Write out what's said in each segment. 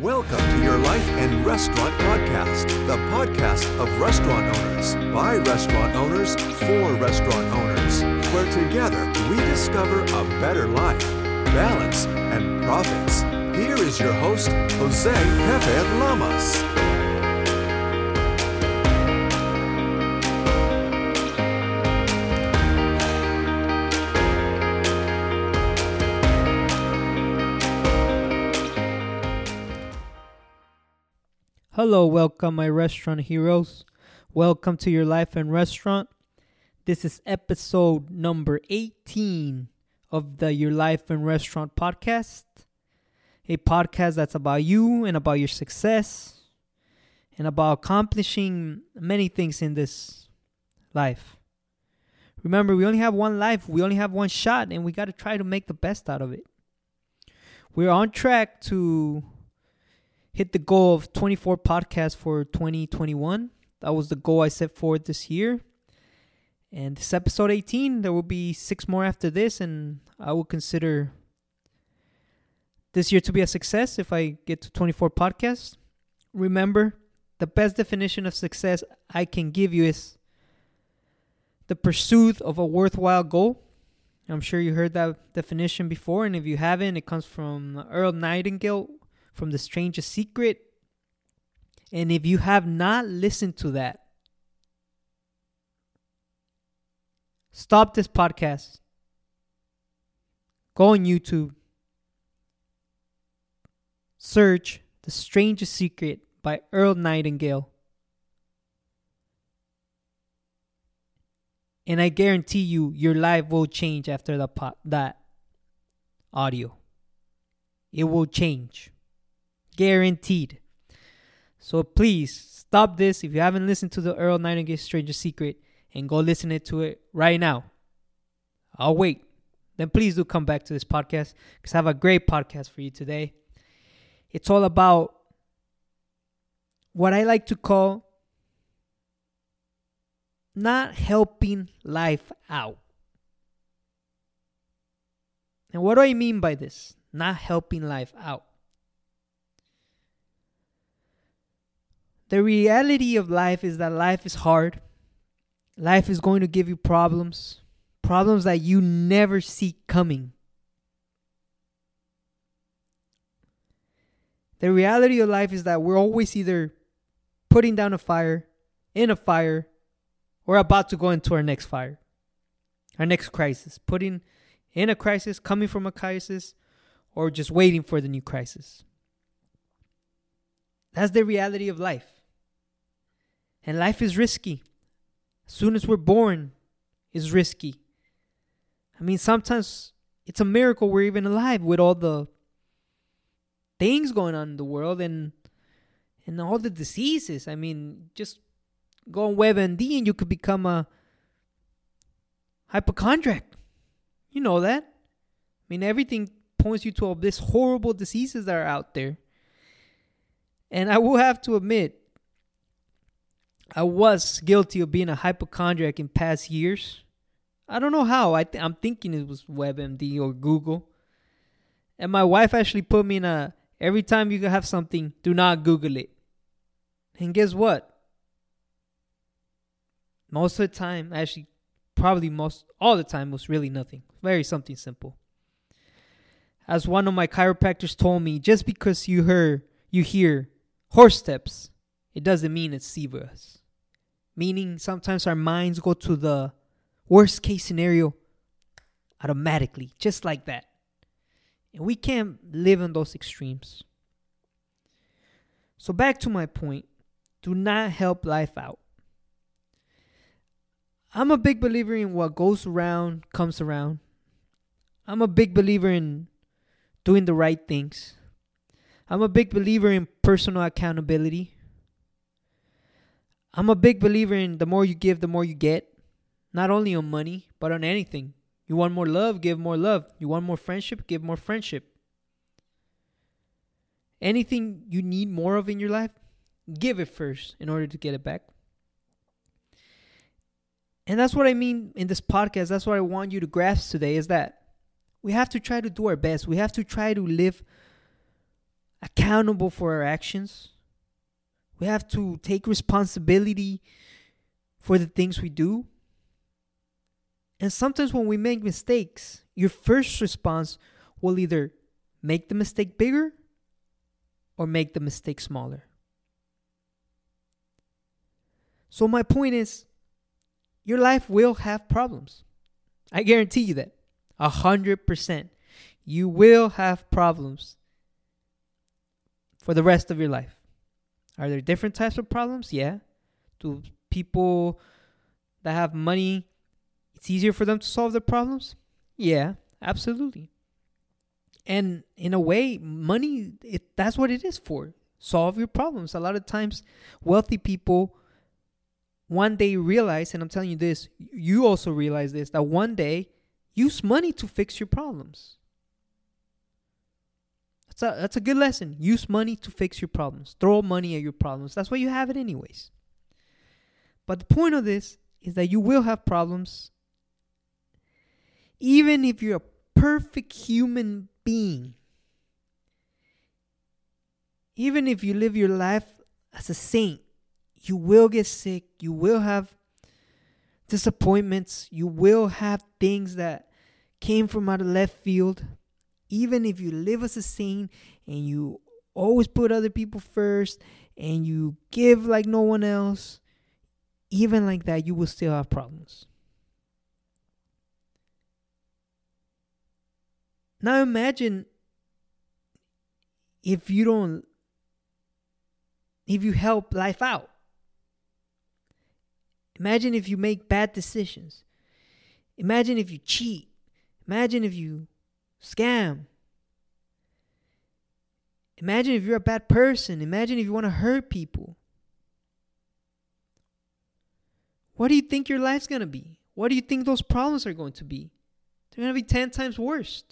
Welcome to your Life and Restaurant Podcast, the podcast of restaurant owners, by restaurant owners, for restaurant owners, where together we discover a better life, balance, and profits. Here is your host, Jose Pepe Lamas. Hello, welcome, my restaurant heroes. Welcome to your life and restaurant. This is episode number 18 of the Your Life and Restaurant podcast. A podcast that's about you and about your success and about accomplishing many things in this life. Remember, we only have one life, we only have one shot, and we got to try to make the best out of it. We're on track to hit the goal of 24 podcasts for 2021. That was the goal I set forward this year. And this episode 18, there will be six more after this, and I will consider this year to be a success if I get to 24 podcasts. Remember, the best definition of success I can give you is the pursuit of a worthwhile goal. I'm sure you heard that definition before, and if you haven't, it comes from Earl Nightingale from The Strangest Secret. And if you have not listened to that, stop this podcast. Go on YouTube. Search The Strangest Secret by Earl Nightingale. And I guarantee you, your life will change after the po- that audio. It will change. Guaranteed. So please stop this if you haven't listened to the Earl Nightingale Stranger Secret and go listen to it right now. I'll wait. Then please do come back to this podcast because I have a great podcast for you today. It's all about what I like to call not helping life out. And what do I mean by this? Not helping life out. The reality of life is that life is hard. Life is going to give you problems, problems that you never see coming. The reality of life is that we're always either putting down a fire, in a fire, or about to go into our next fire, our next crisis. Putting in a crisis, coming from a crisis, or just waiting for the new crisis. That's the reality of life. And life is risky. As soon as we're born, is risky. I mean, sometimes it's a miracle we're even alive with all the things going on in the world and and all the diseases. I mean, just go on WebMD and you could become a hypochondriac. You know that. I mean, everything points you to all these horrible diseases that are out there. And I will have to admit, I was guilty of being a hypochondriac in past years. I don't know how. I th- I'm thinking it was WebMD or Google. And my wife actually put me in a every time you have something, do not Google it. And guess what? Most of the time, actually, probably most all the time was really nothing. Very something simple. As one of my chiropractors told me, just because you hear you hear horse steps, it doesn't mean it's serious. Meaning sometimes our minds go to the worst case scenario automatically, just like that. And we can't live in those extremes. So, back to my point do not help life out. I'm a big believer in what goes around comes around. I'm a big believer in doing the right things. I'm a big believer in personal accountability. I'm a big believer in the more you give, the more you get. Not only on money, but on anything. You want more love, give more love. You want more friendship, give more friendship. Anything you need more of in your life, give it first in order to get it back. And that's what I mean in this podcast. That's what I want you to grasp today is that we have to try to do our best. We have to try to live accountable for our actions. We have to take responsibility for the things we do. And sometimes when we make mistakes, your first response will either make the mistake bigger or make the mistake smaller. So, my point is your life will have problems. I guarantee you that. A hundred percent. You will have problems for the rest of your life. Are there different types of problems? Yeah. Do people that have money it's easier for them to solve their problems? Yeah, absolutely. And in a way, money it that's what it is for. Solve your problems. A lot of times wealthy people one day realize, and I'm telling you this, you also realize this, that one day use money to fix your problems. That's a, that's a good lesson. Use money to fix your problems. Throw money at your problems. That's why you have it, anyways. But the point of this is that you will have problems. Even if you're a perfect human being, even if you live your life as a saint, you will get sick. You will have disappointments. You will have things that came from out of left field. Even if you live as a saint and you always put other people first and you give like no one else, even like that, you will still have problems. Now imagine if you don't, if you help life out. Imagine if you make bad decisions. Imagine if you cheat. Imagine if you scam. Imagine if you're a bad person. Imagine if you want to hurt people. What do you think your life's going to be? What do you think those problems are going to be? They're going to be 10 times worse.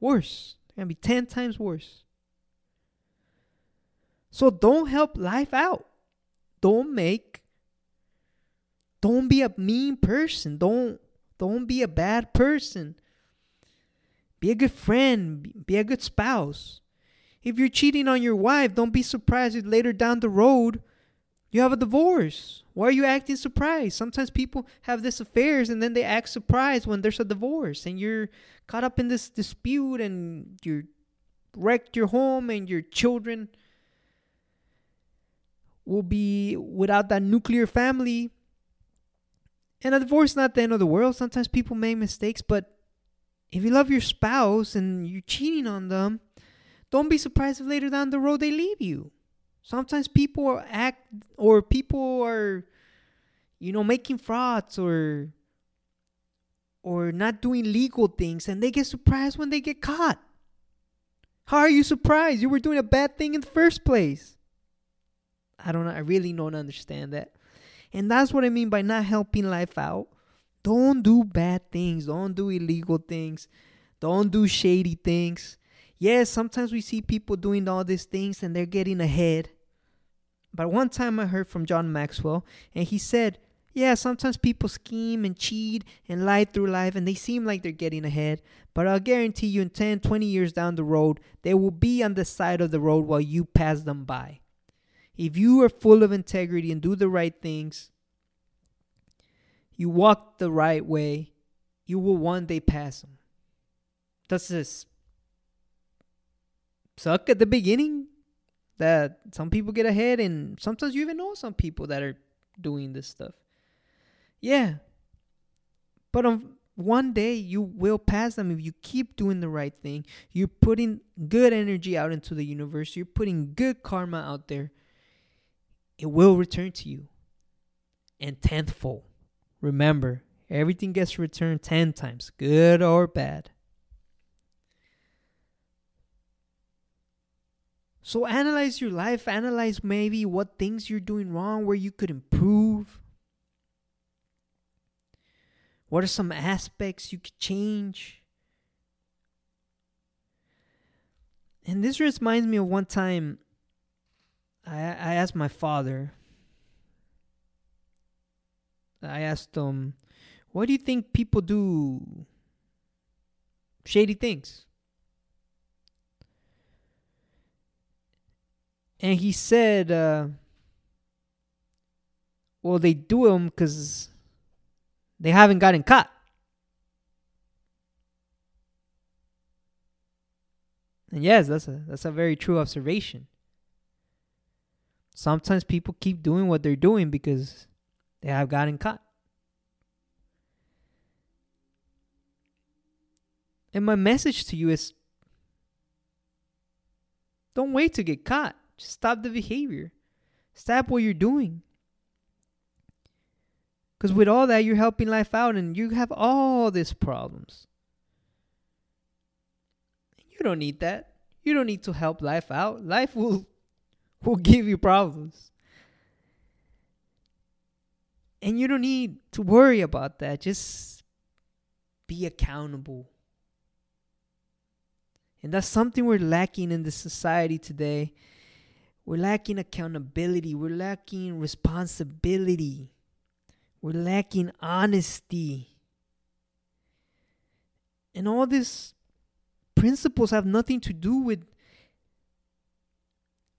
Worse. They're going to be 10 times worse. So don't help life out. Don't make don't be a mean person. Don't don't be a bad person. Be a good friend. Be a good spouse. If you're cheating on your wife, don't be surprised if later down the road you have a divorce. Why are you acting surprised? Sometimes people have this affairs and then they act surprised when there's a divorce and you're caught up in this dispute and you wrecked your home and your children will be without that nuclear family and a divorce is not the end of the world. Sometimes people make mistakes, but if you love your spouse and you're cheating on them, don't be surprised if later down the road they leave you. Sometimes people act or people are, you know, making frauds or or not doing legal things and they get surprised when they get caught. How are you surprised? You were doing a bad thing in the first place. I don't know. I really don't understand that. And that's what I mean by not helping life out. Don't do bad things. Don't do illegal things. Don't do shady things. Yes, sometimes we see people doing all these things and they're getting ahead. But one time I heard from John Maxwell and he said, yeah, sometimes people scheme and cheat and lie through life and they seem like they're getting ahead. But I'll guarantee you in 10, 20 years down the road, they will be on the side of the road while you pass them by. If you are full of integrity and do the right things, you walk the right way, you will one day pass them. Does this suck at the beginning? That some people get ahead, and sometimes you even know some people that are doing this stuff. Yeah. But on one day you will pass them if you keep doing the right thing. You're putting good energy out into the universe. You're putting good karma out there it will return to you and tenfold. Remember, everything gets returned 10 times, good or bad. So analyze your life, analyze maybe what things you're doing wrong, where you could improve. What are some aspects you could change? And this reminds me of one time I I asked my father. I asked him, "Why do you think people do shady things?" and he said, uh, well, they do them because they haven't gotten caught. And yes, that's a that's a very true observation. Sometimes people keep doing what they're doing because have gotten caught. And my message to you is don't wait to get caught. Just stop the behavior. Stop what you're doing. Because with all that, you're helping life out and you have all these problems. You don't need that. You don't need to help life out. Life will will give you problems. And you don't need to worry about that. Just be accountable. And that's something we're lacking in the society today. We're lacking accountability. We're lacking responsibility. We're lacking honesty. And all these principles have nothing to do with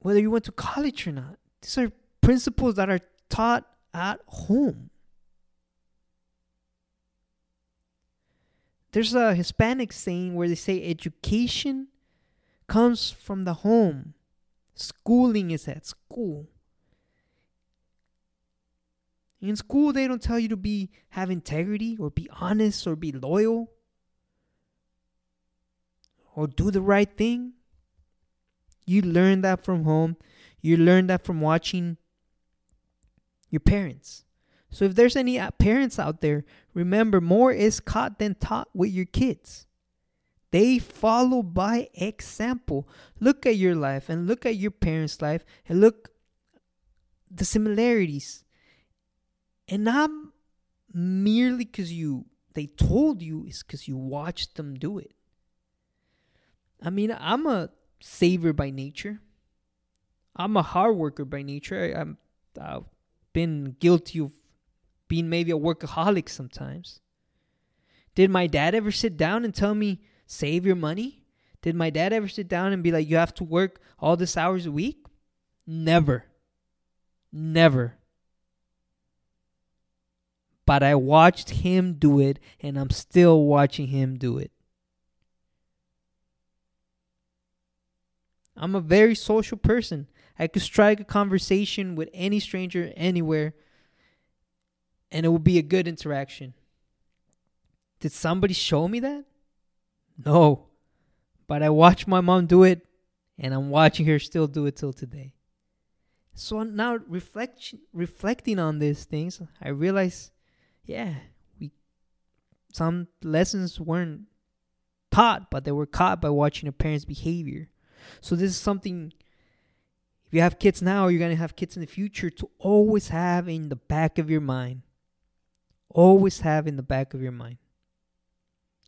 whether you went to college or not. These are principles that are taught at home. There's a Hispanic saying where they say education comes from the home. Schooling is at school. In school, they don't tell you to be have integrity or be honest or be loyal or do the right thing. You learn that from home. You learn that from watching your parents. So if there's any parents out there, remember more is caught than taught with your kids. They follow by example. Look at your life and look at your parents' life and look the similarities and not merely because you they told you it's because you watched them do it i mean i'm a saver by nature i'm a hard worker by nature I, i'm i've been guilty of being maybe a workaholic sometimes. Did my dad ever sit down and tell me save your money did my dad ever sit down and be like you have to work all this hours a week never. Never. But I watched him do it and I'm still watching him do it. I'm a very social person. I could strike a conversation with any stranger anywhere and it would be a good interaction. Did somebody show me that? No. But I watched my mom do it and I'm watching her still do it till today. So now reflection reflecting on these things, I realize yeah, we some lessons weren't taught, but they were caught by watching a parents' behavior. So this is something you have kids now, you're gonna have kids in the future to always have in the back of your mind. Always have in the back of your mind.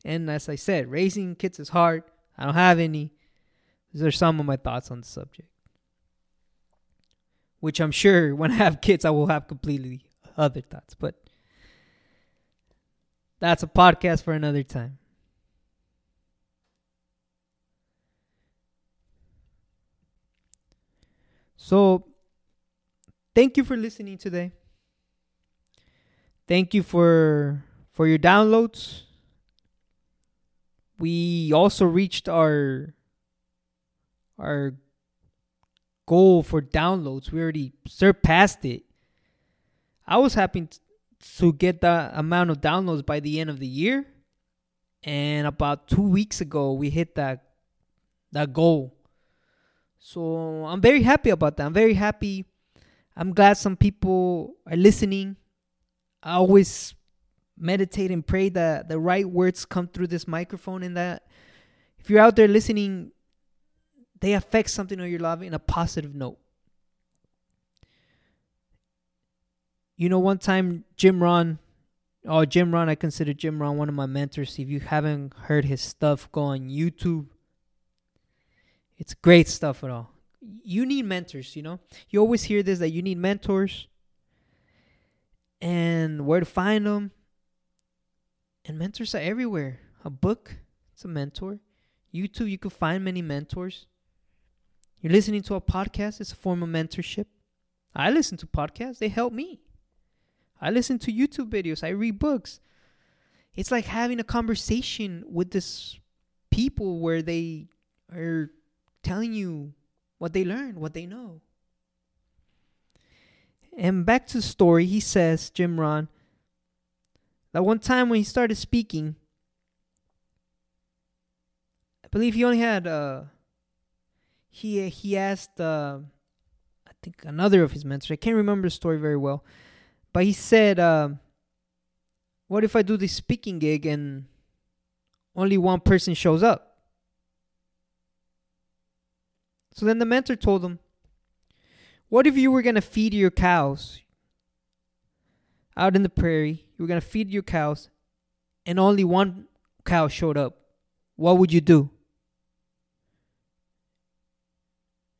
And as I said, raising kids is hard. I don't have any. These are some of my thoughts on the subject. Which I'm sure when I have kids, I will have completely other thoughts. But that's a podcast for another time. So, thank you for listening today. Thank you for for your downloads. We also reached our our goal for downloads. We already surpassed it. I was happy to get the amount of downloads by the end of the year. And about two weeks ago, we hit that that goal. So I'm very happy about that. I'm very happy. I'm glad some people are listening. I always meditate and pray that the right words come through this microphone and that if you're out there listening, they affect something on your life in a positive note. You know, one time Jim Rohn, oh Jim Rohn, I consider Jim Rohn one of my mentors. If you haven't heard his stuff, go on YouTube. It's great stuff at all. You need mentors, you know. You always hear this that you need mentors, and where to find them. And mentors are everywhere. A book, it's a mentor. YouTube, you can find many mentors. You're listening to a podcast, it's a form of mentorship. I listen to podcasts, they help me. I listen to YouTube videos, I read books. It's like having a conversation with this people where they are telling you what they learned, what they know. And back to the story, he says, Jim Rohn, that one time when he started speaking, I believe he only had uh he he asked uh I think another of his mentors. I can't remember the story very well. But he said uh, what if I do this speaking gig and only one person shows up? So then the mentor told him, What if you were going to feed your cows out in the prairie? You were going to feed your cows and only one cow showed up. What would you do?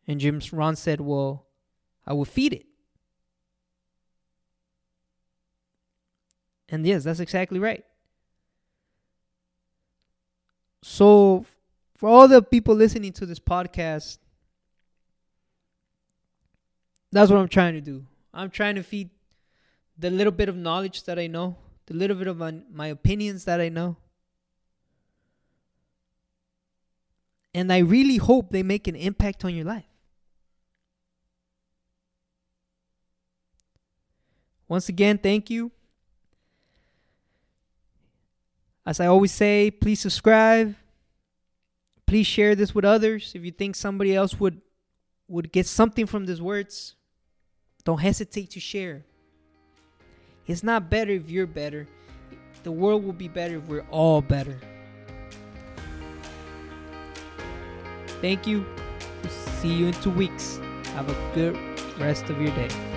And Jim Rohn said, Well, I would feed it. And yes, that's exactly right. So, for all the people listening to this podcast, that's what I'm trying to do. I'm trying to feed the little bit of knowledge that I know, the little bit of my, my opinions that I know. And I really hope they make an impact on your life. Once again, thank you. As I always say, please subscribe. Please share this with others. If you think somebody else would would get something from these words, don't hesitate to share. It's not better if you're better. The world will be better if we're all better. Thank you. See you in two weeks. Have a good rest of your day.